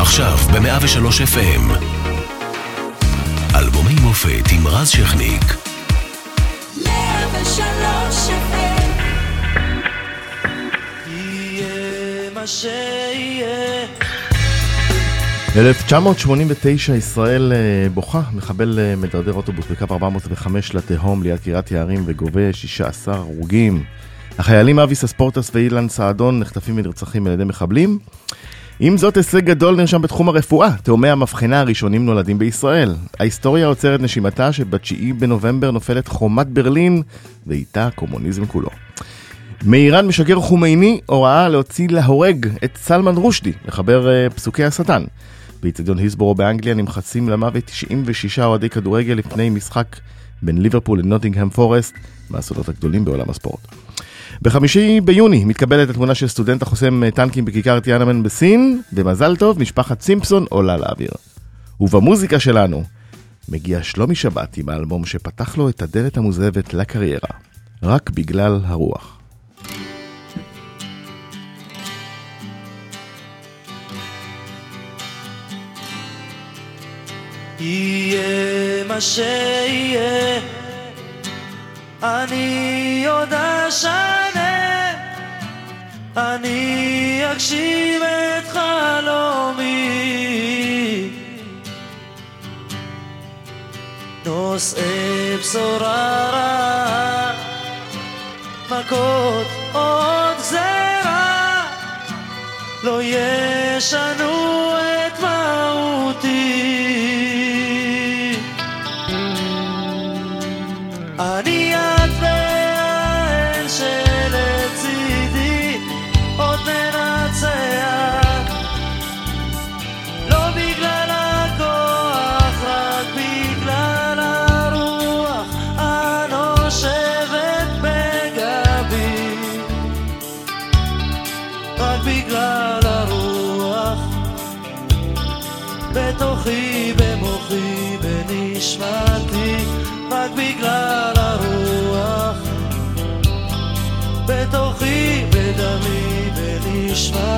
עכשיו ב-103 FM. אלבומי מופת עם רז שכניק. 103 FM יהיה מה שיהיה 1989 ישראל אה, בוכה, מחבל אה, מדרדר אוטובוס בקו 405 לתהום ליד קריית יערים וגובה 16 הרוגים. החיילים אביס אספורטס ואילן סעדון נחטפים ונרצחים על ידי מחבלים. עם זאת, הישג גדול נרשם בתחום הרפואה. תאומי המבחנה הראשונים נולדים בישראל. ההיסטוריה עוצרת נשימתה שב-9 בנובמבר נופלת חומת ברלין, ואיתה הקומוניזם כולו. מאיראן משגר חומייני הוראה להוציא להורג את סלמן רושדי, מחבר אה, פסוקי השטן. באיצטדיון היסבורו באנגליה נמחצים למוות 96 אוהדי כדורגל לפני משחק בין ליברפול לנוטינגהם פורסט, מהסודות הגדולים בעולם הספורט. בחמישי ביוני מתקבלת התמונה של סטודנט החוסם אה, טנקים בכיכר טיאנמן בסין, במזל טוב משפחת סימפסון עולה לאוויר. ובמוזיקה שלנו מגיע שלומי שבת עם האלבום שפתח לו את הדלת המוזבת לקריירה, רק בגלל הרוח. יהיה מה שיהיה אני עוד אשנה אני אגשים את חלומי. נושאי בשורה רעה מכות עוד גזרה לא ישנו את shine.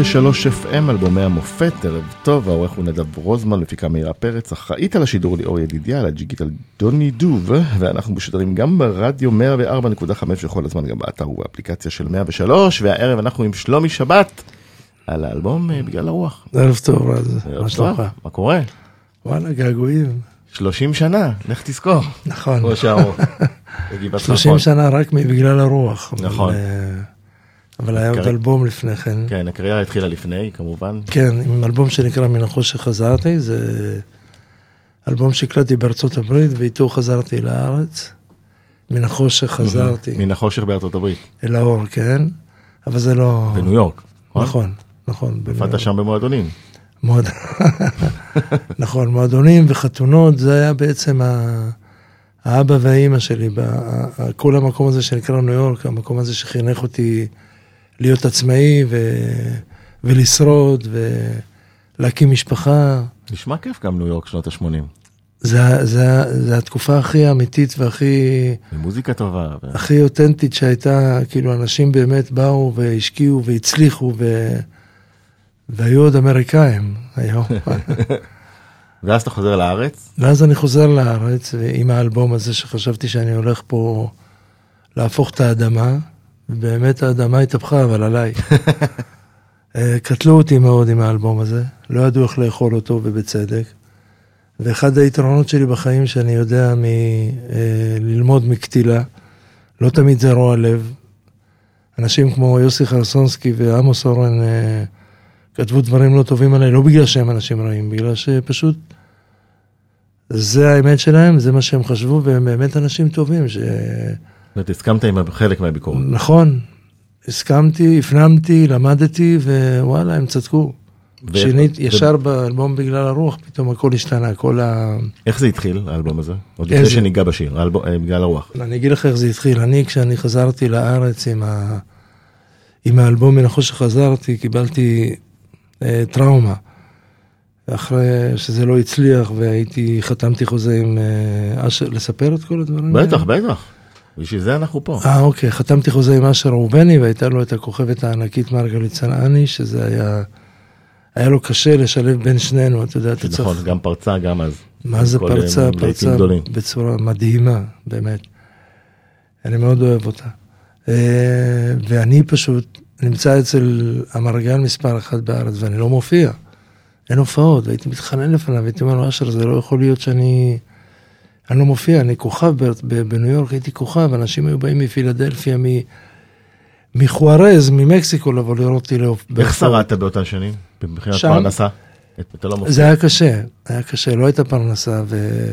103 FM, אלבומי המופת, ערב טוב, העורך הוא נדב רוזמן, מפיקה מאירה פרץ, אחראית על השידור ליאור ידידיה, על הג'יגיטל דוני דוב, ואנחנו משודרים גם ברדיו 104.5 וכל הזמן גם באתר ובאפליקציה של 103, והערב אנחנו עם שלומי שבת, על האלבום אה, בגלל הרוח. ערב טוב, רז. מה שלומך? מה קורה? וואלה, געגועים. 30 שנה, לך תזכור. נכון. כמו. בגבעת 30 חלפון. שנה רק בגלל הרוח. נכון. אה, אבל היה עוד אלבום לפני כן. כן, הקריירה התחילה לפני, כמובן. כן, עם אלבום שנקרא מן החושך חזרתי, זה אלבום שהקלטתי בארצות הברית ואיתו חזרתי לארץ. מן החושך חזרתי מן החושך בארצות הברית, אל האור, כן? אבל זה לא... בניו יורק. נכון, נכון. בניו הופעת. שם במועדונים. מועד... נכון, מועדונים וחתונות, זה היה בעצם ה... האבא והאימא שלי, ב... כל המקום הזה שנקרא ניו יורק, המקום הזה שחינך אותי להיות עצמאי ו... ולשרוד ולהקים משפחה. נשמע כיף גם ניו יורק שנות ה-80. זה, זה, זה התקופה הכי אמיתית והכי מוזיקה טובה. ו- הכי אותנטית שהייתה, כאילו אנשים באמת באו והשקיעו והצליחו ו... והיו עוד אמריקאים היום. ואז אתה חוזר לארץ, ואז אני חוזר לארץ עם האלבום הזה שחשבתי שאני הולך פה להפוך את האדמה, ובאמת האדמה התהפכה, אבל עליי. אה, קטלו אותי מאוד עם האלבום הזה, לא ידעו איך לאכול אותו ובצדק. ואחד היתרונות שלי בחיים שאני יודע מ, אה, ללמוד מקטילה, לא תמיד זה רוע לב. אנשים כמו יוסי חרסונסקי ועמוס אורן אה, כתבו דברים לא טובים עליי, לא בגלל שהם אנשים רעים, בגלל שפשוט זה האמת שלהם, זה מה שהם חשבו, והם באמת אנשים טובים, ש... זאת אומרת, הסכמת עם חלק מהביקורת. נכון, הסכמתי, הפנמתי, למדתי, ווואלה, הם צדקו. ואיך- שנית, ו- ישר באלבום בגלל הרוח, פתאום הכל השתנה, כל ה... איך זה התחיל, האלבום הזה? עוד לפני איזה? שניגע בשיר, האלבום- אה, בגלל הרוח. אני אגיד לך איך זה התחיל. אני, כשאני חזרתי לארץ עם, ה... עם האלבום מן החושך חזרתי, קיבלתי אה, טראומה. אחרי שזה לא הצליח והייתי, חתמתי חוזה עם אה, אשר, לספר את כל הדברים? בטח, בטח. בשביל זה אנחנו פה. אה, אוקיי, חתמתי חוזה עם אשר ראובני, והייתה לו את הכוכבת הענקית מרגלית צנעני, שזה היה... היה לו קשה לשלב בין שנינו, אתה יודע, אתה נכון, צריך... גם פרצה, גם אז. מה זה פרצה? פרצה גדולים. בצורה מדהימה, באמת. אני מאוד אוהב אותה. אה, ואני פשוט נמצא אצל המרגל מספר אחת בארץ, ואני לא מופיע. אין הופעות, והייתי מתחנן לפניו, הייתי אומר לו, אשר, זה לא יכול להיות שאני... אני לא מופיע, אני כוכב בניו יורק, הייתי כוכב, אנשים היו באים מפילדלפיה, מ... מחוארז, ממקסיקו, לבוא לראות אותי להופ- איך. שרדת באותן שנים? מבחינת שם? פרנסה? אתה לא מופיע. זה היה קשה, היה קשה, לא הייתה פרנסה, ו...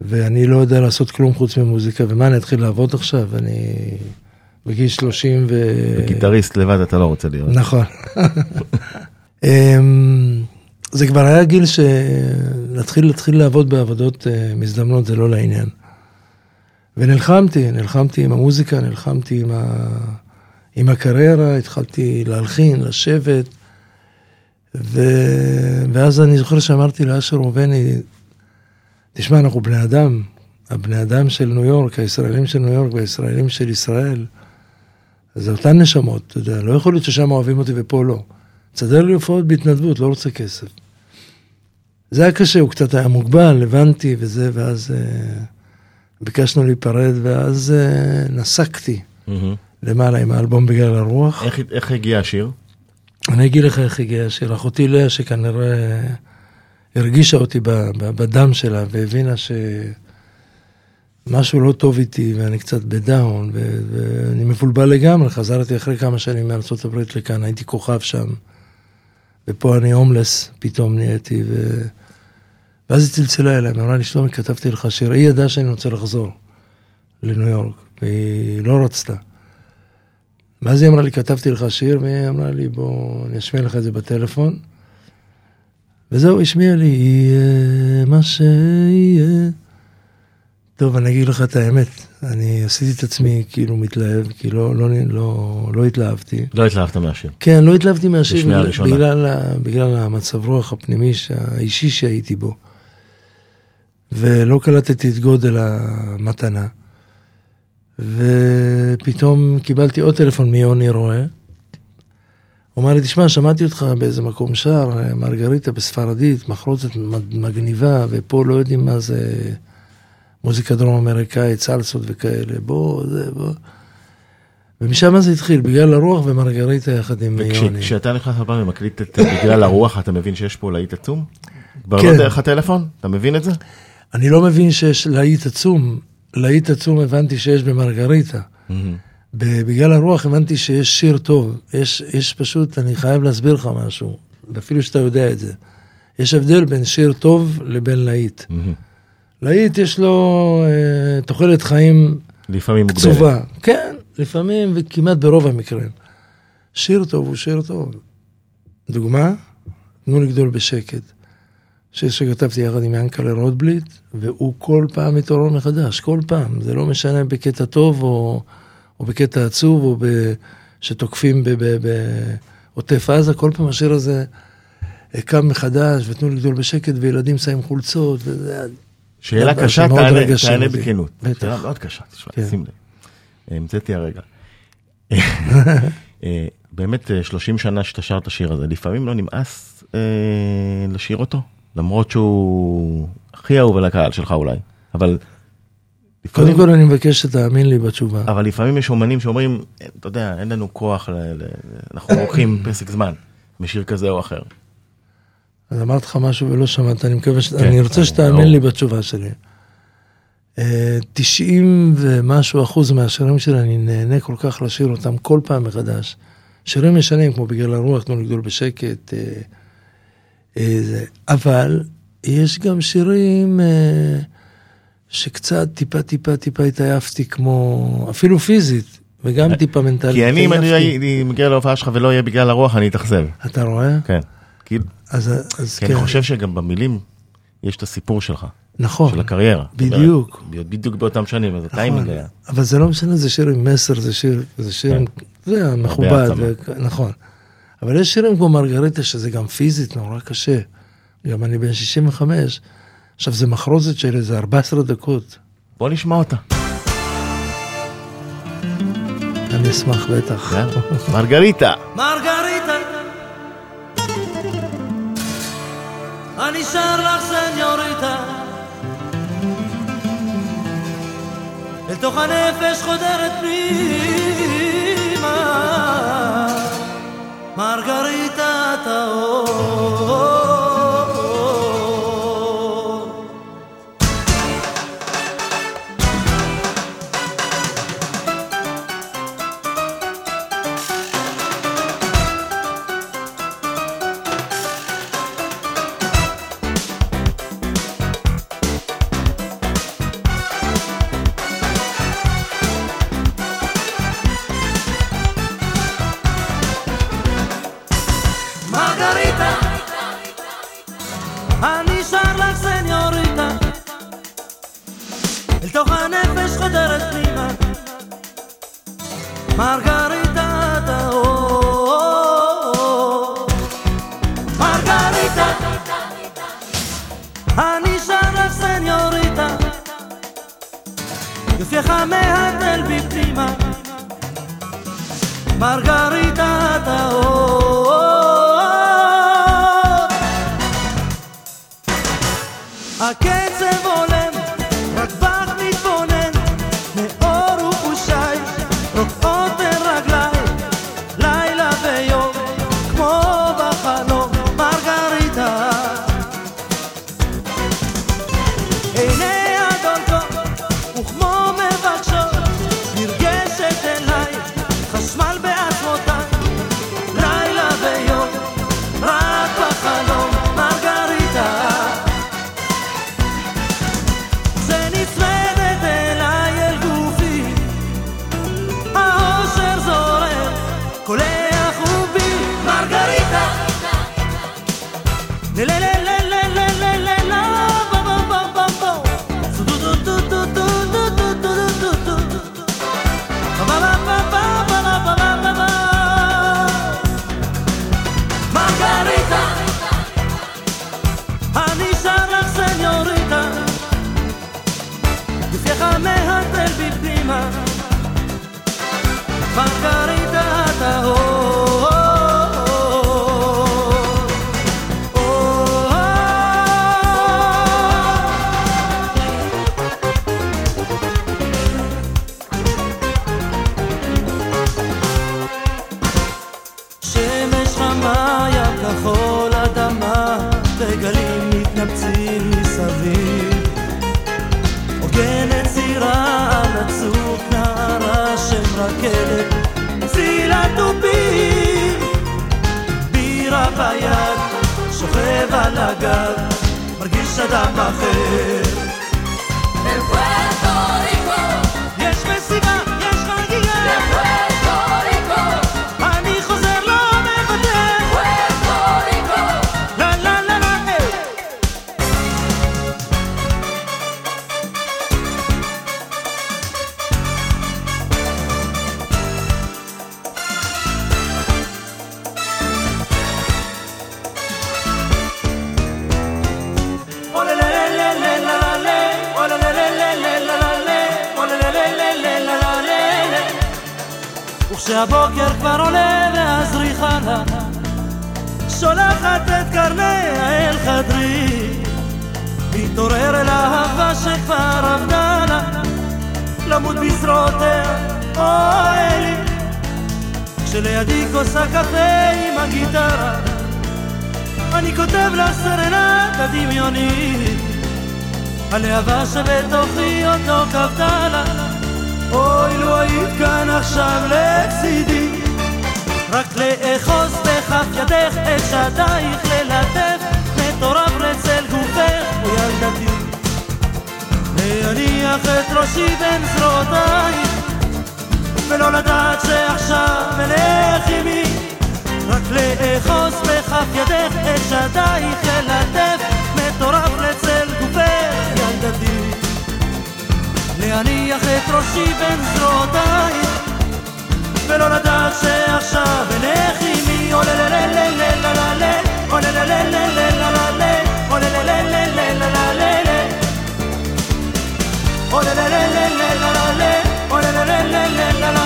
ואני לא יודע לעשות כלום חוץ ממוזיקה, ומה, אני אתחיל לעבוד עכשיו? אני בגיל 30 ו... גיטריסט לבד אתה לא רוצה להיות. נכון. זה כבר היה גיל שלהתחיל להתחיל לעבוד בעבודות אה, מזדמנות זה לא לעניין. ונלחמתי, נלחמתי עם המוזיקה, נלחמתי עם, ה... עם הקריירה, התחלתי להלחין, לשבת. ו... ואז אני זוכר שאמרתי לאשר ראובני, תשמע, אנחנו בני אדם, הבני אדם של ניו יורק, הישראלים של ניו יורק והישראלים של ישראל, זה אותן נשמות, אתה יודע, לא יכול להיות ששם אוהבים אותי ופה לא. תסדר לי הופעות בהתנדבות, לא רוצה כסף. זה היה קשה, הוא קצת היה מוגבל, הבנתי וזה, ואז אה, ביקשנו להיפרד, ואז אה, נסקתי מהמם. למעלה עם האלבום בגלל הרוח. איך- איך הגיע השיר? אני אגיד לך איך הגיע השיר. אחותי לאה, שכנראה הרגישה אותי ב- ב- בדם שלה, והבינה שמשהו לא טוב איתי, ואני קצת בדאון, ו- ואני מבולבל לגמרי. חזרתי אחרי כמה שנים מארצות הברית לכאן, הייתי כוכב שם, ופה אני הומלס, פתאום נהייתי, ו... ואז היא צלצלה אליי, אמרה לי, שלומי, כתבתי לך שיר. היא ידעה שאני רוצה לחזור לניו יורק, והיא לא רצתה. ואז היא אמרה לי, כתבתי לך שיר, והיא אמרה לי, בוא, אני אשמיע לך את זה בטלפון. וזהו, השמיע לי, יהיה מה שיהיה. טוב, אני אגיד לך את האמת, אני עשיתי את עצמי כאילו מתלהב, כי לא, לא, לא, לא התלהבתי. לא התלהבת מהשיר. כן, לא התלהבתי מהשיר בגלל. בגלל, בגלל המצב רוח הפנימי, האישי שהייתי בו. ולא קלטתי את גודל המתנה. ופתאום קיבלתי עוד טלפון מיוני רואה. הוא אמר לי, תשמע, שמעתי אותך באיזה מקום שר, מרגריטה בספרדית, מחרוזת מגניבה, ופה לא יודעים מה זה מוזיקה דרום אמריקאית, סלסות וכאלה, בוא, זה, בוא. ומשם זה התחיל, בגלל הרוח ומרגריטה יחד עם יוני. וכשאתה נכנס לפעם ומקליט את בגלל הרוח, אתה מבין שיש פה להיט עצום? כבר כן. לא דרך הטלפון? אתה מבין את זה? אני לא מבין שיש להיט עצום, להיט עצום הבנתי שיש במרגריטה. בגלל הרוח הבנתי שיש שיר טוב, יש, יש פשוט, אני חייב להסביר לך משהו, ואפילו שאתה יודע את זה. יש הבדל בין שיר טוב לבין להיט. להיט יש לו אה, תוחלת חיים לפעמים מוגבלת. קצובה. כן, לפעמים וכמעט ברוב המקרים. שיר טוב הוא שיר טוב. דוגמה, תנו לגדול בשקט. שיר שכתבתי יחד עם ינקלה רוטבליט, והוא כל פעם מתעורר מחדש, כל פעם. זה לא משנה בקטע טוב או, או בקטע עצוב, או ב, שתוקפים בעוטף עזה, כל פעם השיר הזה אה, קם מחדש, ותנו לגדול בשקט, וילדים שמים חולצות, וזה... שאלה קשה, תענה-. בכנות. שאלה מאוד קשה, תשמע, כן. שים לב. המצאתי הרגע. אה, באמת, אה, 30 שנה שאתה שר את השיר הזה, לפעמים לא נמאס אה, לשיר אותו? למרות שהוא הכי אהוב על הקהל שלך אולי, אבל... קודם כל אני מבקש שתאמין לי בתשובה. אבל לפעמים יש אומנים שאומרים, "אה, אתה יודע, אין לנו כוח, אנחנו לוקחים פסק זמן בשיר כזה או אחר. אז אמרתי לך משהו ולא שמעת, אני מקווה ש... כן, אני רוצה שתאמין ברור. לי בתשובה שלי. אה, 90 ומשהו אחוז מהשירים שלי, אני נהנה כל כך לשיר אותם כל פעם מחדש. שירים ישנים, כמו בגלל הרוח, תנו לגדול בשקט, אה, אה. אבל יש גם שירים אה, שקצת טיפה טיפה טיפה התעייפתי, כמו, אפילו פיזית, וגם טיפה מנטלית. כי אני, אם אני מגיע להופעה שלך ולא יהיה בגלל הרוח, אני אתאכזב. אתה רואה? כן. כי אז, אז כי כן. אני חושב שגם במילים יש את הסיפור שלך, נכון. של הקריירה. אומרת, בדיוק. בדיוק באותם שנים, אז הטיימינג נכון, היה. אבל זה לא משנה, זה שיר עם מסר, זה שיר, זה שיר, זה מכובד. ו- נכון. אבל יש שירים כמו מרגריטה, שזה גם פיזית נורא קשה. גם אני בן 65, עכשיו זה מחרוזת של איזה 14 דקות. בוא נשמע אותה. אני אשמח בטח. מרגריטה. מרגריטה אני שר לך סניוריטה. אל תוך הנפש חודרת פנימה. מרגריטה טהור שוכב על הגב, מרגיש אדם אחר. בזרועותיה אוי לי כשלידי כוס הקפה עם הגיטרה אני כותב לה סרנטה דמיונית הלהבה שבתוכי עוד לא כבתה לה אוי לו היית כאן עכשיו לצידי. רק לאחוז בכף ידך את שדייך ללטף מטורף אצל גופך או ילדתי להניח את ראשי בין זרועותיי ולא לדעת שעכשיו אלך עימי רק לאחוז בכף ידך את שדייך ללטף מטורף לצל גופך ילדתי להניח את ראשי בין זרועותיי ולא לדעת שעכשיו אלך עימי עולה לה לה לה לה לה לה עולה לה לה לה לה לה לה עולה לה לה לה לה לה Olelelelelelele Olelelelelelele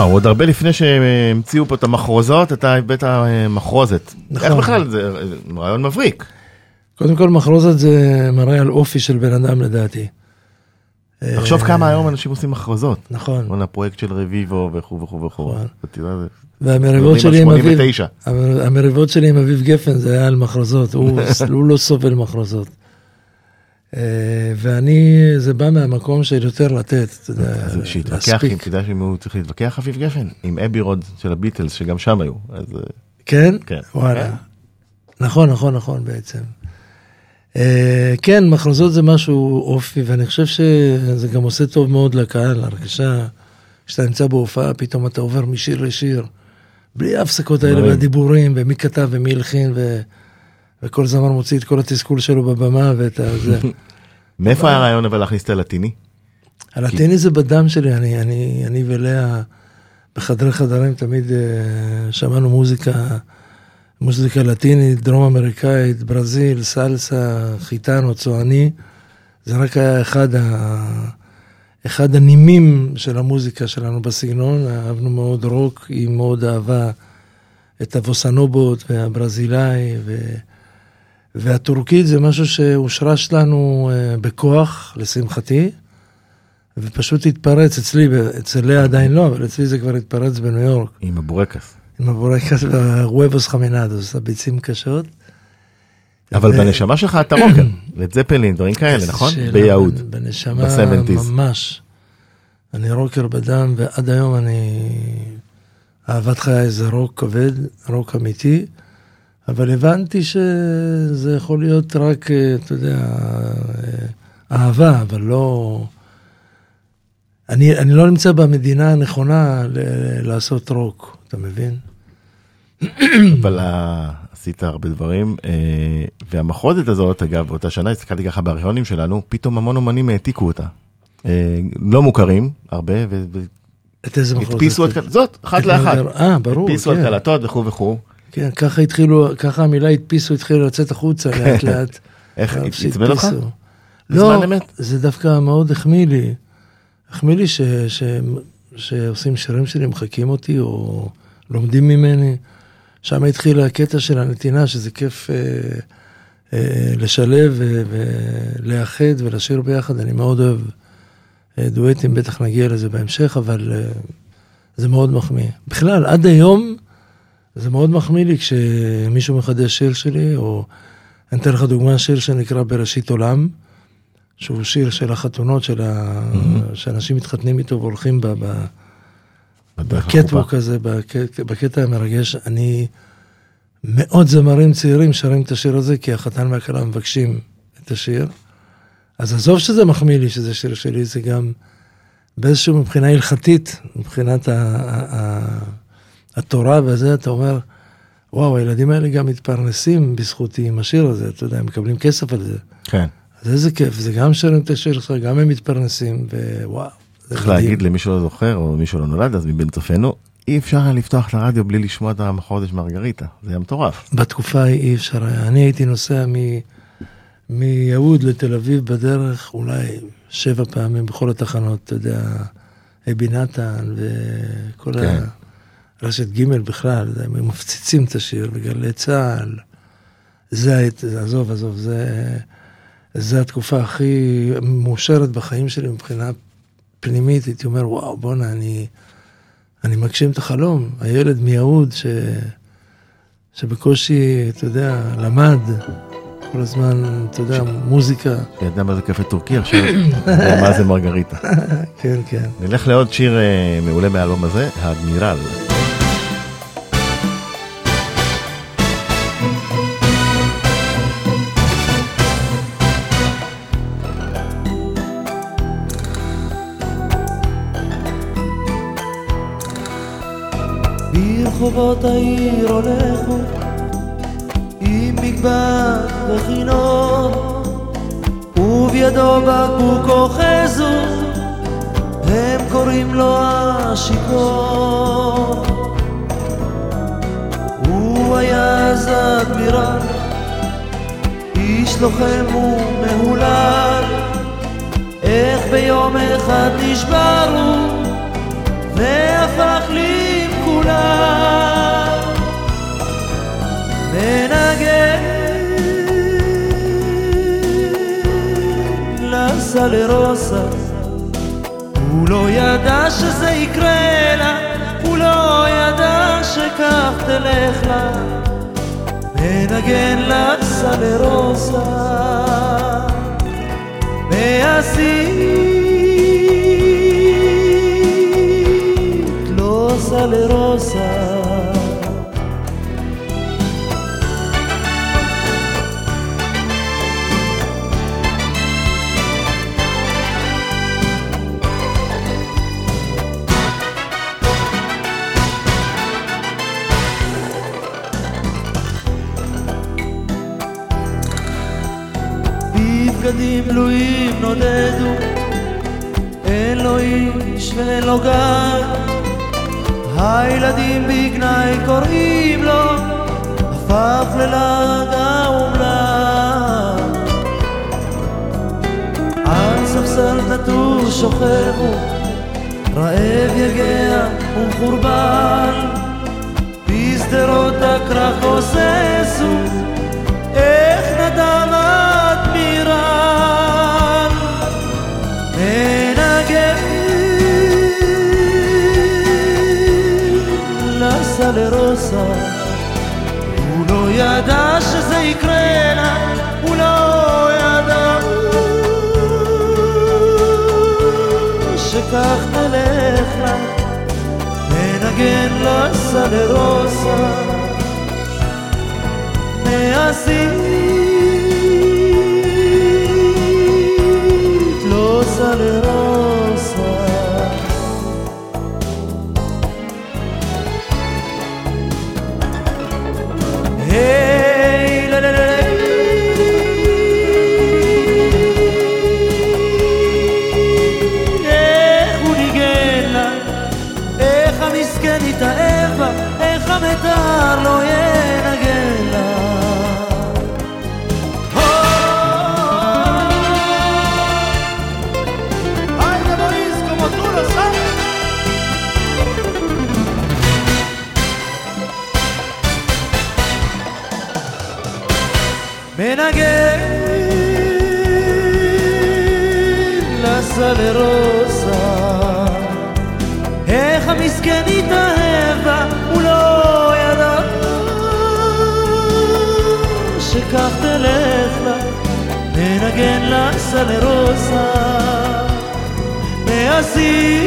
וואו, עוד הרבה לפני שהמציאו פה את המחרוזות, אתה הבאת אה, מחרוזת. נכון. איך בכלל, זה אה, רעיון מבריק. קודם כל, מחרוזת זה מראה על אופי של בן אדם לדעתי. תחשוב אה, כמה היום אנשים עושים מחרוזות. נכון. כל הפרויקט של רביבו וכו' וכו' וכו'. נכון. והמריבות שלי עם אביב, 89. המ- המריבות שלי עם אביב גפן זה היה על מחרוזות, הוא לא סובל מחרוזות. אה, ואני, זה בא מהמקום של יותר לתת, אתה יודע, אז שיתווכח, להספיק. אם תדע שאם הוא צריך להתווכח, אביב גפן, עם אבי רוד של הביטלס, שגם שם היו. אז אה, כן? כן. וואלה. כן. נכון, נכון, נכון בעצם. אה, כן, מחרוזות זה משהו אופי, ואני חושב שזה גם עושה טוב מאוד לקהל, הרגשה, כשאתה נמצא בהופעה, פתאום אתה עובר משיר לשיר, בלי ההפסקות האלה. והדיבורים, ומי כתב ומי הלחין, ו... וכל זמן מוציא את כל התסכול שלו בבמה ואת ה... זה. מאיפה היה הרעיון אבל להכניס את הלטיני? הלטיני זה בדם שלי, אני, אני, אני ולאה בחדרי חדרים תמיד אה, שמענו מוזיקה, מוזיקה לטינית, דרום אמריקאית, ברזיל, סלסה, חיטנו, צועני. זה רק היה אחד, ה, אחד הנימים של המוזיקה שלנו בסגנון, אהבנו מאוד רוק, היא מאוד אהבה את הבוסנובות והברזילאי, ו, והטורקית זה משהו שהושרש לנו אה, בכוח, לשמחתי. ופשוט התפרץ אצלי, אצל לאה עדיין לא, אבל אצלי זה כבר התפרץ בניו יורק, עם הבורקס. עם הבורקס והוובוס חמינדוס, הביצים קשות. אבל ו- בנשמה שלך אתה רוקר, לד זפלין, דברים כאלה, נכון? ביהוד. בנ- בנשמה ב-70s. ממש. אני רוקר בדם, ועד היום אני... אהבת חיי זה רוק כבד, רוק אמיתי, אבל הבנתי שזה יכול להיות רק, אה, אתה יודע, אה, אהבה, אבל לא... אני, אני לא נמצא במדינה הנכונה ל- לעשות רוק, אתה מבין? אבל אה, עשית הרבה דברים, והמחרוזת הזאת, אגב, באותה שנה, הסתכלתי ככה בארכיונים שלנו, פתאום המון אומנים העתיקו אותה. לא מוכרים, הרבה, ו- את איזה מחוז? והדפיסו את, זאת, אחת לאחת. אה, ברור, הדפיסו את כן. קלטות וכו' וכו'. כן, ככה התחילו, ככה המילה הדפיסו, התחילו לצאת החוצה לאט לאט. איך, אה, עצבן אותך? לא? זה דווקא מאוד החמיא לי. החמיא לי ש, ש, שעושים שירים שלי, מחקים אותי או לומדים ממני. שם התחיל הקטע של הנתינה, שזה כיף אה, אה, לשלב ו- ולאחד ולשיר ביחד. אני מאוד אוהב אה, דואטים, בטח נגיע לזה בהמשך, אבל אה, זה מאוד מחמיא. בכלל, עד היום זה מאוד מחמיא לי כשמישהו מחדש שיר שלי, או אני אתן לך דוגמה, שיר שנקרא בראשית עולם, שהוא שיר של החתונות, של ה... שאנשים מתחתנים איתו והולכים ב... ב... בקטווק. הזה, בק- בקטע המרגש, אני... מאות זמרים צעירים שרים את השיר הזה, כי החתן והכלה מבקשים את השיר. אז עזוב שזה מחמיא לי שזה שיר שלי, זה גם באיזשהו מבחינה הלכתית, מבחינת ה- ה- ה- התורה וזה, אתה אומר, וואו, הילדים האלה גם מתפרנסים בזכותי עם השיר הזה, אתה יודע, הם מקבלים כסף על זה. כן. אז איזה כיף, זה גם שרים את השיר שלך, גם הם מתפרנסים, ווואו. צריך. להגיד למי שלא זוכר, או מי שלא נולד אז מבין צופינו, אי אפשר היה לפתוח את הרדיו בלי לשמוע את המחרוזת מרגריטה, זה היה מטורף. בתקופה ההיא אי אפשר היה. אני הייתי נוסע מ... מיהוד לתל אביב בדרך אולי שבע פעמים בכל התחנות, אתה יודע, אבי נתן וכל כן. ה... רשת ג' בכלל, אתה יודע, הם מפציצים את השיר בגלי צה"ל. זה, עזוב, עזוב, זה, זה התקופה הכי מאושרת בחיים שלי מבחינה פנימית. הייתי אומר, וואו, בואנה, אני, אני מגשים את החלום. הילד מיהוד ש... שבקושי, אתה יודע, למד כל הזמן, אתה יודע, מוזיקה. שידע מה זה קפה טורקי עכשיו, יודע מה זה מרגריטה. כן, כן. נלך לעוד שיר אה, מעולה מהאלבום הזה, האדמירל. ברחובות העיר הולך הוא עם מגבעת וכינור ובידו בקבוק אוחזו הם קוראים לו השיכור הוא היה אז אדמירל איש לוחם ומהולל איך ביום אחד נשבר הוא והפך לי מנגן. לסלרוסה הוא לא ידע שזה יקרה לה. הוא לא ידע שכך תלך לה. מנגן לסלרוסה ועשית לו סלרוסה בבגדים בלויים נודדו אין לו איש ואין לו גן הילדים בגנאי קוראים לו הפך ללעג האומלל. על ספסל נטור שוכב הוא רעב יגע ומחורבן בשדרות הכרך גוססו איך ידע שזה יקרה לה הוא לא ידע. שכך תלך לה מנגן לסלרוסה מעשית לא סלרוסה לה סלרוזה, מעשי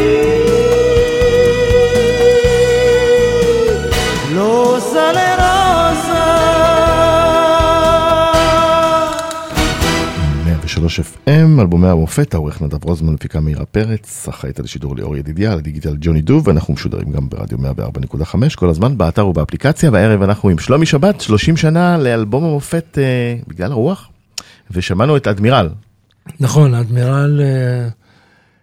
לא סלרוזה 103 FM, אלבומי המופת, העורך נדב רוזמן, מפיקה מאירה פרץ, אחראית על השידור ליאור ידידיה, על הדיגיטל ג'וני דוב, ואנחנו משודרים גם ברדיו 104.5 כל הזמן, באתר ובאפליקציה, והערב אנחנו עם שלומי שבת, 30 שנה לאלבום המופת אה, בגלל הרוח, ושמענו את אדמירל, נכון, אדמירל, אה,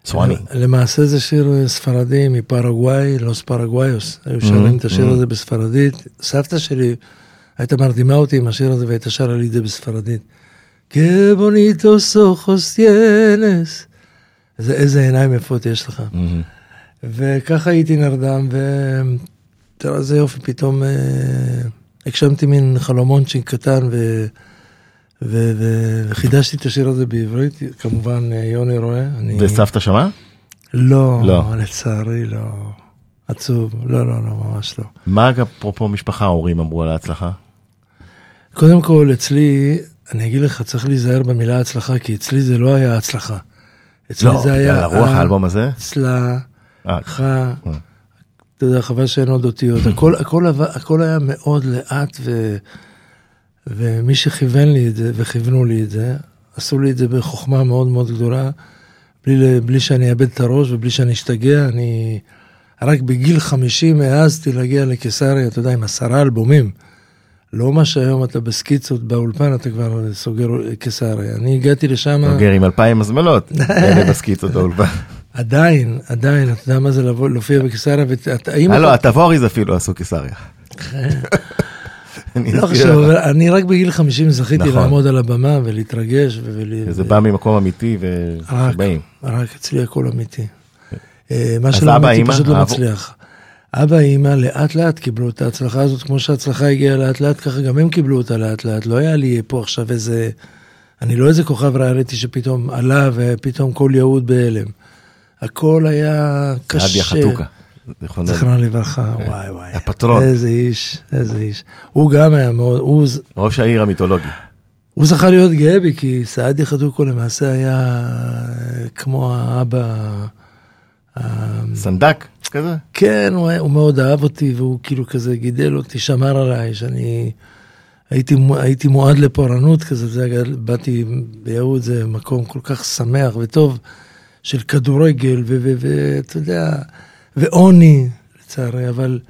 צועני. למעשה זה שיר אה, ספרדי מפרגוואי, לוס פרגוואיוס, היו שרים את השיר הזה בספרדית. סבתא שלי הייתה מרדימה אותי עם השיר הזה והייתה שרה לי את זה בספרדית. Que bonitos ojos tienes. איזה, איזה עיניים יפות יש לך. וככה הייתי נרדם, ותראה איזה יופי, פתאום אה, הגשמתי מין חלומונצ'יק קטן, ו... ו- ו- וחידשתי את השיר הזה בעברית, כמובן אה, יוני רואה. אני... וסבתא שמעה? לא, לא. לצערי לא. עצוב, לא, לא, לא, ממש לא. מה אפרופו משפחה ההורים אמרו על ההצלחה? קודם כל, אצלי, אני אגיד לך, צריך להיזהר במילה הצלחה, כי אצלי זה לא היה הצלחה. אצלי לא, זה היה... בגלל הרוח ה- האלבום הזה? אצלה, אה, ח... אתה יודע, חבל שאין עוד אותיות. הכל, הכל, הכל היה מאוד לאט, ו... ומי שכיוון לי את זה, וכיוונו לי את זה, עשו לי את זה בחוכמה מאוד מאוד גדולה, בלי, בלי שאני אאבד את הראש ובלי שאני אשתגע. אני רק בגיל 50 העזתי להגיע לקיסריה, אתה יודע, עם עשרה אלבומים. לא מה שהיום אתה בסקיצות באולפן, אתה כבר סוגר קיסריה. אני הגעתי לשם... נוגר עם אלפיים הזמנות, בסקיצות באולפן. עדיין, עדיין, אתה יודע מה זה להופיע בקיסריה, והאם הלו, הטבוריז אפילו עשו קיסריה. לא חשוב, אני רק בגיל 50 זכיתי נכון. לעמוד על הבמה ולהתרגש. ול... זה בא ממקום אמיתי ובאים. רק אצלי הכל אמיתי. אה, מה שלא אמיתי פשוט לא? מצליח. אבא, אמא, לאט לאט קיבלו את ההצלחה הזאת, כמו שההצלחה הגיעה לאט לאט, ככה גם הם קיבלו אותה לאט לאט. לא היה לי פה עכשיו איזה... אני לא איזה כוכב ריאליטי שפתאום עלה ופתאום כל יהוד בהלם. הכל היה קשה. עדיה חתוקה. זיכרונו. זכרונה לברכה, וואי וואי. הפטרון. איזה איש, איזה איש. הוא גם היה מאוד, הוא, ראש העיר המיתולוגי. הוא זכה להיות גאה בי, כי סעדיה חתוקו למעשה היה אה, כמו האבא. ה- סנדק כזה? כן, הוא, הוא מאוד אהב אותי, והוא כאילו כזה גידל אותי, שמר עליי, שאני הייתי, הייתי מועד לפורענות כזה, זה היה, באתי ביהוד, זה מקום כל כך שמח וטוב, של כדורגל, ואתה יודע, ועוני, לצערי, אבל,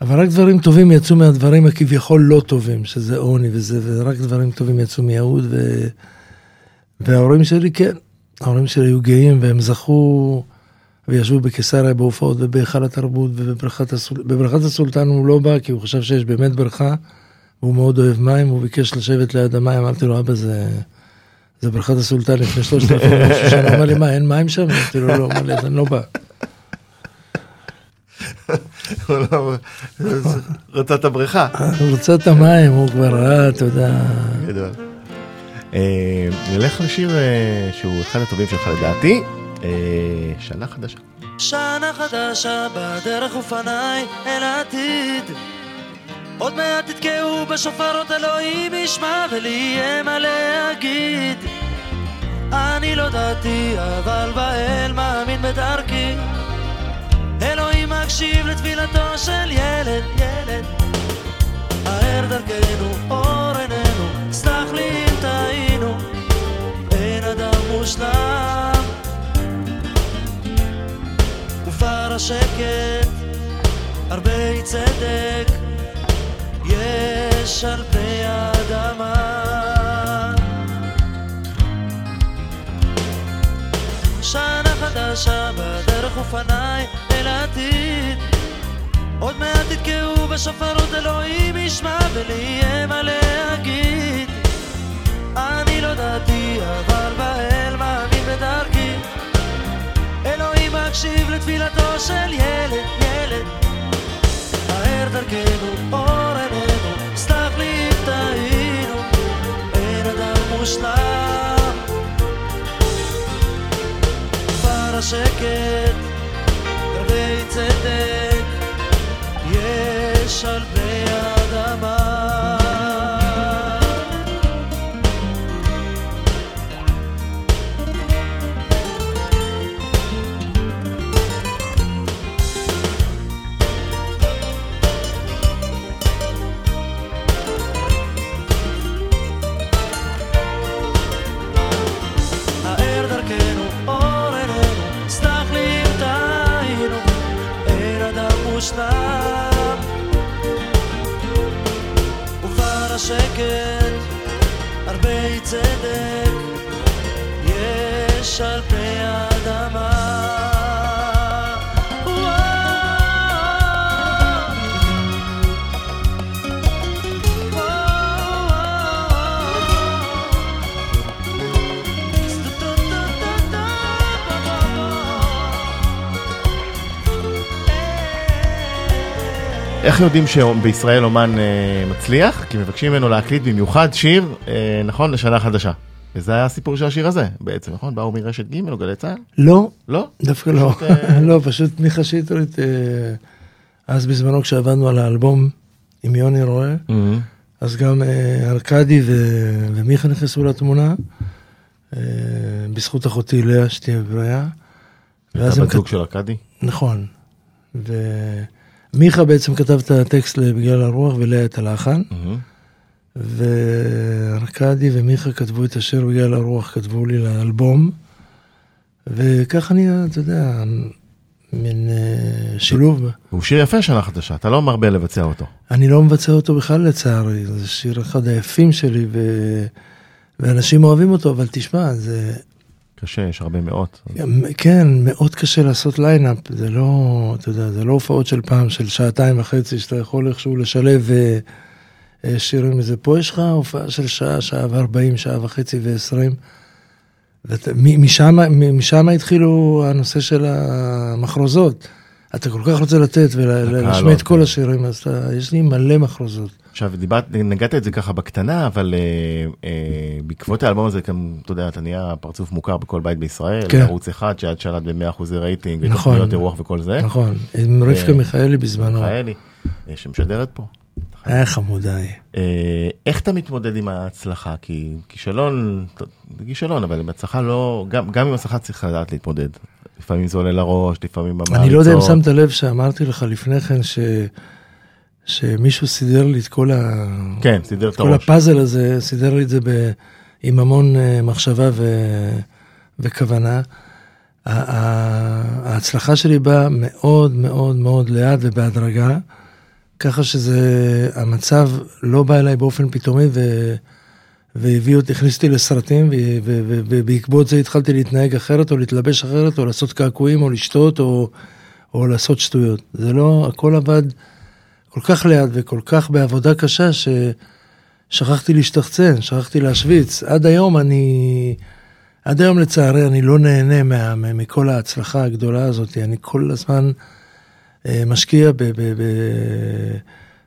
אבל רק דברים טובים יצאו מהדברים הכביכול לא טובים, שזה עוני וזה, ורק דברים טובים יצאו מיהוד, ו, וההורים שלי, כן, ההורים שלי היו גאים, והם זכו... וישבו בקיסריה בהופעות ובהיכל התרבות ובבריכת הסול... הסולטן הוא לא בא כי הוא חשב שיש באמת בריכה והוא מאוד אוהב מים, הוא ביקש לשבת ליד המים, אמרתי לו אבא זה, זה בריכת הסולטן לפני שלושת אלפים הוא אמר לי מה אין מים שם? אמרתי לו לא, אמר לי אז אני לא בא. רצה את הבריכה. הוא רוצה את המים, הוא כבר ראה, אתה יודע, גדול. אה, נלך לשיר אה, שהוא אחד הטובים שלך לדעתי, אה, שנה חדשה. שנה חדשה בדרך ופניי אל העתיד עוד מעט תתקעו בשופרות אלוהים ישמע ולי יהיה מה להגיד אני לא דתי אבל באל מאמין בדרכי מקשיב לתפילתו של ילד, ילד. האר דרכנו, אור עינינו, סלח לי אם טעינו. אין אדם מושלם. ופר השקט, הרבה צדק. יש על פני האדמה. שנה חדשה בדרך ופניי אל העתיד, עוד מעט יתקעו בשופרות אלוהים ישמע ולי יהיה מה להגיד. אני לא דתי אבל באל מאמין בדרכי. אלוהים מקשיב לתפילתו של ילד, ילד. האר דרכנו, אור עינינו, סלח לי אם טעינו. אין אדם מושלם. כבר השקט, גרדי צדק יש על השקט, הרבה צדק, יש על פני האדמה. איך יודעים שבישראל אומן אה, מצליח? כי מבקשים ממנו להקליט במיוחד שיר, אה, נכון, לשנה חדשה. וזה היה הסיפור של השיר הזה בעצם, נכון? באו מרשת ג' או גלי צה"ל? לא, לא? דווקא לא. אה, לא, פשוט מיכה שיטרית, אה, אז בזמנו כשעבדנו על האלבום עם יוני רואה, אז גם אה, ארכדי ו- ומיכה נכנסו לתמונה, אה, בזכות אחותי לאה שתהיה בבריאה. ואז אתה בת זוג של ארכדי? נכון. ומיכה בעצם כתב את הטקסט בגלל הרוח ולאה את הלחן, וארכדי ומיכה כתבו את השיר בגלל הרוח, כתבו לי לאלבום, וככה נהיה, אתה יודע, מין אה, שילוב. הוא שיר יפה שנה חדשה, אתה לא מרבה לבצע אותו. אני לא מבצע אותו בכלל לצערי, זה שיר אחד היפים שלי, ו... ואנשים אוהבים אותו, אבל תשמע, זה... קשה, יש הרבה מאות. כן, מאוד קשה לעשות lineup, זה לא, אתה יודע, זה לא הופעות של פעם, של שעתיים וחצי, שאתה יכול איכשהו לשלב אה, אה, שירים מזה. פה יש לך הופעה של שעה, שעה וארבעים, שעה וחצי ועשרים. משם, התחילו הנושא של המחרוזות. אתה כל כך רוצה לתת ולהשמיע את כל כן. השירים, אז אתה, יש לי מלא מחרוזות. עכשיו, דיברת, נגעת את זה ככה בקטנה, אבל אה, אה, בעקבות האלבום הזה, גם, אתה יודע, אתה נהיה פרצוף מוכר בכל בית בישראל, כן. ערוץ אחד שעד שלט ב-100% רייטינג, נכון. ותוכניות אירוח וכל זה. נכון, עם רבקה אה, מיכאלי בזמנו. מיכאלי, אה, שמשדרת פה. היה חמודה היא. אה, איך אתה מתמודד עם ההצלחה? כי כישלון, כישלון, אבל עם הצלחה לא, גם, גם עם הצלחה צריך לדעת להתמודד. לפעמים זה עולה לראש, לפעמים במעריצות. אני לא יודע אם שמת לב שאמרתי לך לפני כן ש... שמישהו סידר לי את כל, ה... כן, סידר את כל הראש. הפאזל הזה, סידר לי את זה ב... עם המון אה, מחשבה ו... וכוונה. ההצלחה שלי באה מאוד מאוד מאוד לאט ובהדרגה, ככה שזה, המצב לא בא אליי באופן פתאומי ו... והביא אותי, הכניס אותי לסרטים, ובעקבות זה התחלתי להתנהג אחרת, או להתלבש אחרת, או לעשות קעקועים, או לשתות, או, או לעשות שטויות. זה לא, הכל עבד כל כך לאט וכל כך בעבודה קשה, ששכחתי להשתחצן, שכחתי להשוויץ. עד היום אני, עד היום לצערי אני לא נהנה מה, מכל ההצלחה הגדולה הזאת. אני כל הזמן אה, משקיע ב... ב, ב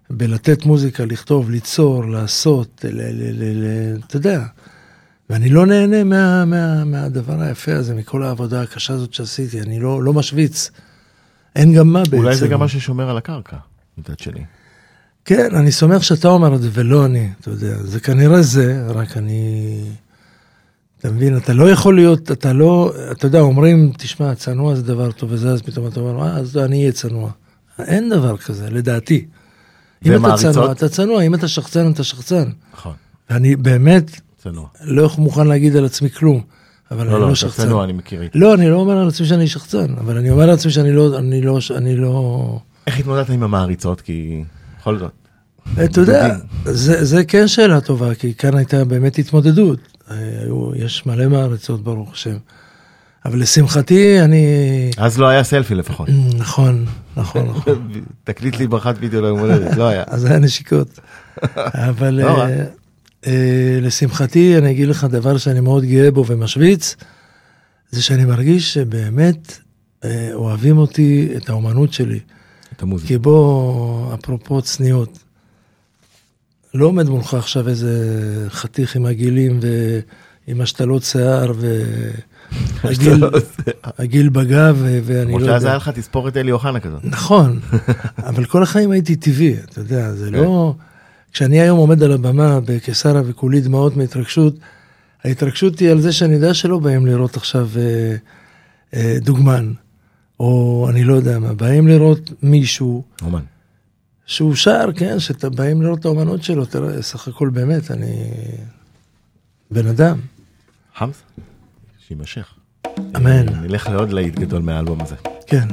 בלתת מוזיקה, לכתוב, ליצור, לעשות, ל, ל, ל, ל, אתה יודע. ואני לא נהנה מה, מה, מהדבר היפה הזה, מכל העבודה הקשה הזאת שעשיתי, אני לא, לא משוויץ. אין גם מה בעצם. אולי זה גם מה ששומר על הקרקע, מצד שני. כן, אני שמח שאתה אומר את זה ולא אני, אתה יודע, זה כנראה זה, רק אני... אתה מבין, אתה לא יכול להיות, אתה לא, אתה יודע, אומרים, תשמע, צנוע זה דבר טוב וזה, אז פתאום אתה אומר, אה, אז אני אהיה צנוע. אין דבר כזה, לדעתי. אם אתה? צנוע, אתה צנוע, אם אתה שחצן, אתה שחצן. נכון, ואני באמת צנוע. לא מוכן להגיד על עצמי כלום, אבל אני לא, לא לא, אתה שחצן. צנוע, אני מכיר. לא, אני לא אומר על עצמי שאני שחצן, אבל אני אומר על עצמי שאני לא, אני לא, אני לא... איך התמודדת עם המעריצות? כי בכל זאת. אתה יודע, זה, זה כן שאלה טובה, כי כאן הייתה באמת התמודדות. היו, יש מלא מעריצות, ברוך השם. אבל לשמחתי, אני... אז לא היה סלפי לפחות. נכון, נכון, נכון. תקליט לי ברכת וידאו ליום הולדת, לא היה. אז היה נשיקות. אבל לא. אה, אה, לשמחתי, אני אגיד לך דבר שאני מאוד גאה בו ומשוויץ, זה שאני מרגיש שבאמת אה, אוהבים אותי, את האומנות שלי. את המוזיקה. כי בוא, אפרופו צניעות, לא עומד מולך עכשיו איזה חתיך עם עגילים ועם השתלות שיער והגיל הגיל בגב ו- ואני כמו לא שאז יודע. היה לך תספורת אלי אוחנה כזאת. נכון, אבל כל החיים הייתי טבעי, אתה יודע, זה לא... כשאני היום עומד על הבמה בקיסריה וכולי דמעות מהתרגשות, ההתרגשות היא על זה שאני יודע שלא באים לראות עכשיו אה, אה, דוגמן, או אני לא יודע מה, באים לראות מישהו אומן. שהוא שר, כן, שבאים לראות את האומנות שלו, תראה, סך הכל באמת, אני בן אדם, חמס? שיימשך. אמן, נלך לעוד להיט גדול מהאלבום הזה. כן.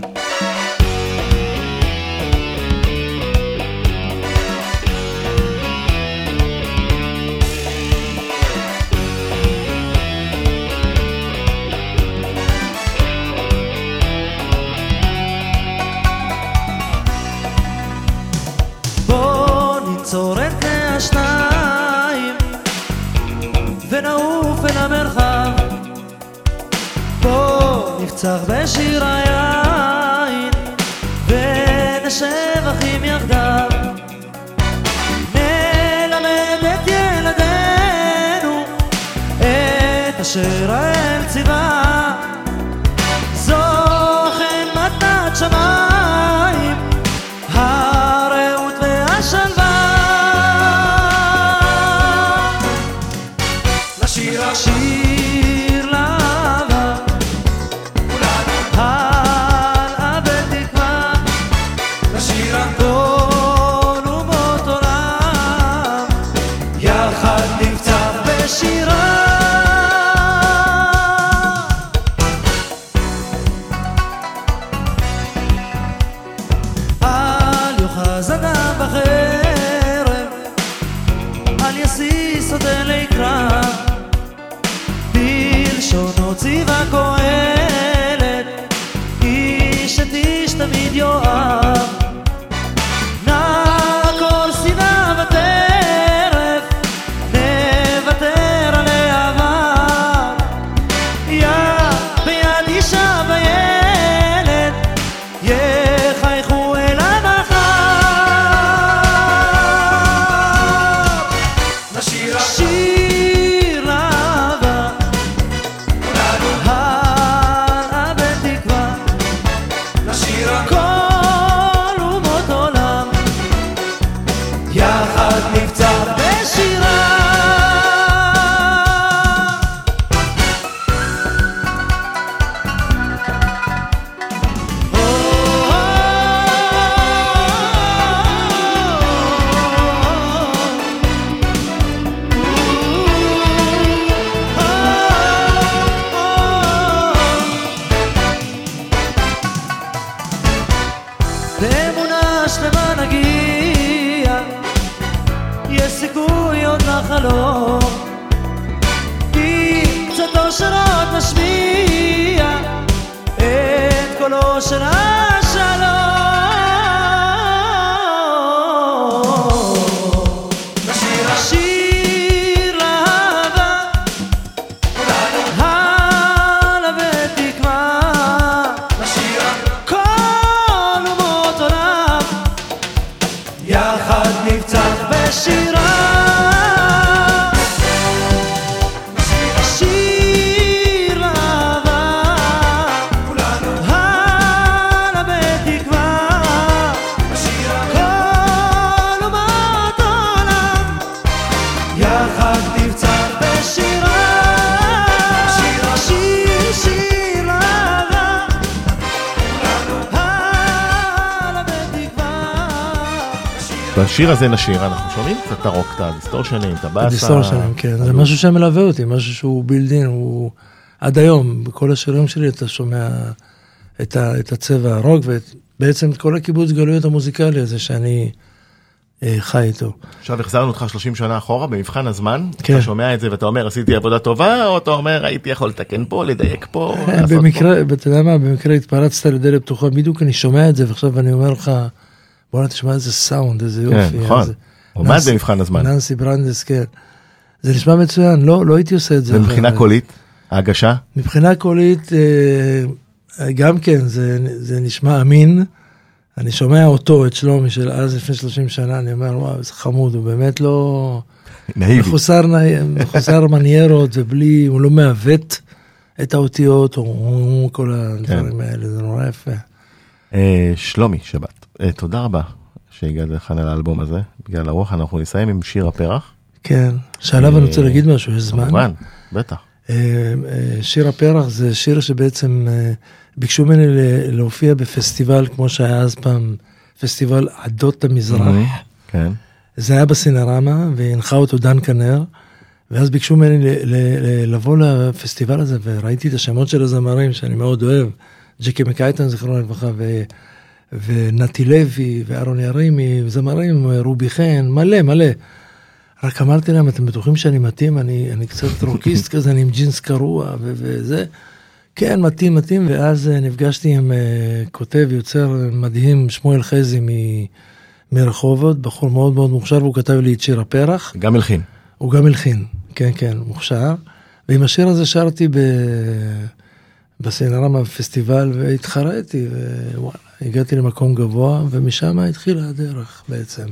נפצח בשיר היין ונשב אחים יחדיו. נלמד את ילדינו את אשר האל ציווה בשיר הזה נשיר, אנחנו שומעים קצת את הרוק, את הדיסטורשנים, את הבאסה. הדיסטורשנים, כן, זה משהו שמלווה אותי, משהו שהוא בילדין, הוא עד היום, בכל השירים שלי אתה שומע את, ה, את הצבע הרוק, ובעצם את כל הקיבוץ גלויות המוזיקלי הזה שאני אה, חי איתו. עכשיו החזרנו אותך 30 שנה אחורה במבחן הזמן, כן. אתה שומע את זה ואתה אומר עשיתי עבודה טובה, או אתה אומר הייתי יכול לתקן פה, לדייק פה, אה, לעשות במקרה, אתה יודע מה, במקרה התפרצת לדלת פתוחה, בדיוק אני שומע את זה, ועכשיו אני אומר לך, בוא'נה תשמע איזה סאונד, איזה. יופי. כן, נכון, עומד במבחן הזמן. ננסי ברנדס, כן. זה נשמע מצוין, לא, לא הייתי עושה את זה. ומבחינה. קולית, ההגשה, מבחינה קולית, אה, גם כן, זה, זה נשמע אמין. אני שומע אותו, את שלומי של אז לפני 30 שנה, אני אומר, וואו, איזה חמוד, הוא באמת לא... נאיבי. מחוסר, מחוסר מניירות ובלי, הוא לא מעוות את האותיות, הוא כל הדברים האלה, זה נורא יפה. אה, שלומי שבת, תודה רבה שהגעת לכאן על האלבום הזה, בגלל הרוח, אנחנו נסיים עם שיר הפרח. כן, שעליו אני רוצה להגיד משהו, יש זמן. כמובן, בטח. אה, אה, שיר הפרח זה שיר שבעצם אה, ביקשו ממני להופיע בפסטיבל, כמו שהיה אז פעם, פסטיבל עדות המזרח. כן. זה היה בסינרמה, והנחה אותו דן כנר, ואז ביקשו ממני לבוא לפסטיבל הזה, וראיתי את השמות של הזמרים שאני מאוד אוהב, ג'קי מקייטן, זיכרונו לברכה. ונתי לוי, ואהרון ירימי, זמרים, רובי חן, מלא, מלא. רק אמרתי להם, אתם בטוחים שאני מתאים? אני, אני קצת רוקיסט כזה, אני עם ג'ינס קרוע ו- וזה. כן, מתאים, מתאים, ואז אה, נפגשתי עם uh, כותב, יוצר מדהים, שמואל חזי מ- מרחובות, בחור מאוד מאוד מוכשר, והוא כתב לי את שיר הפרח. גם הלחין. הוא גם הלחין, כן, כן, מוכשר. ועם השיר הזה שרתי ב... בסינרמה בפסטיבל והתחרתי, ווואלה, הגעתי למקום גבוה, ומשם התחילה הדרך בעצם.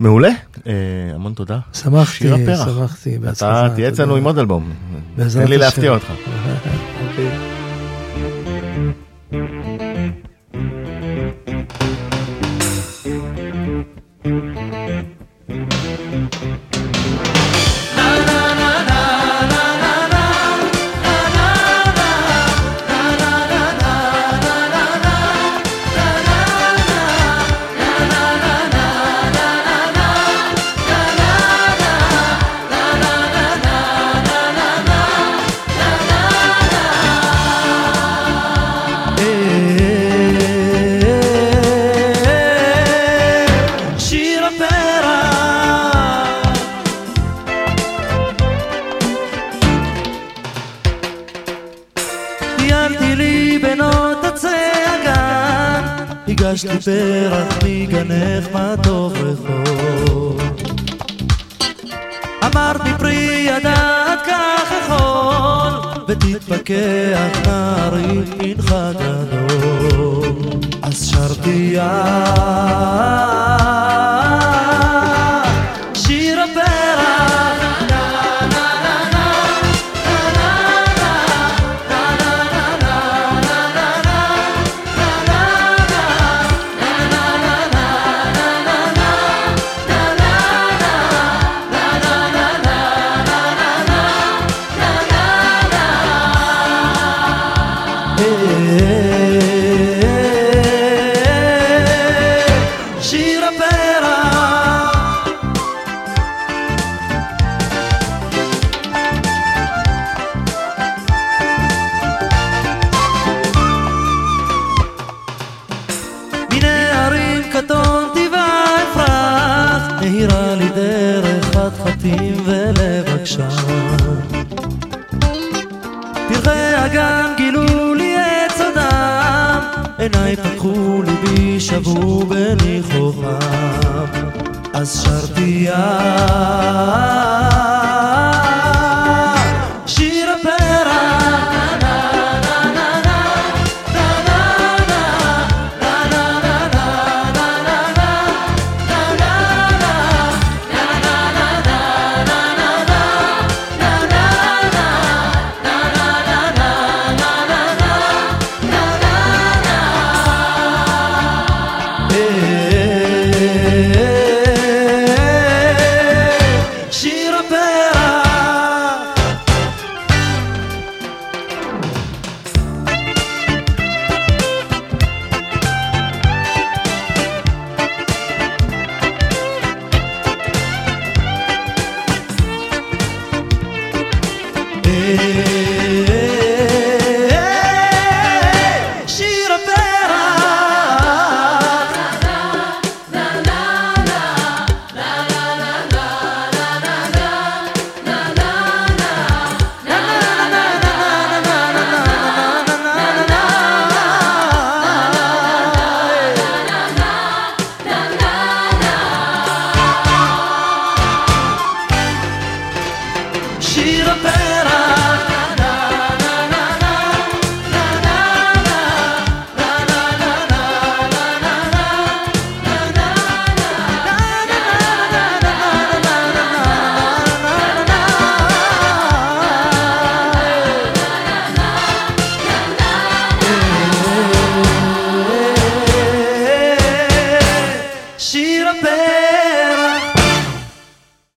מעולה, אה, המון תודה. שמחתי. שמחתי, בהצלחה. אתה תהיה אצלנו. עם עוד אלבום. תן לי. להפתיע אותך. אוקיי. הגשתי פרח מגנך טוב רחוב אמרתי פרי ידעת כך יכול ותתפכח נערי מנך גדול. אז שרתי יא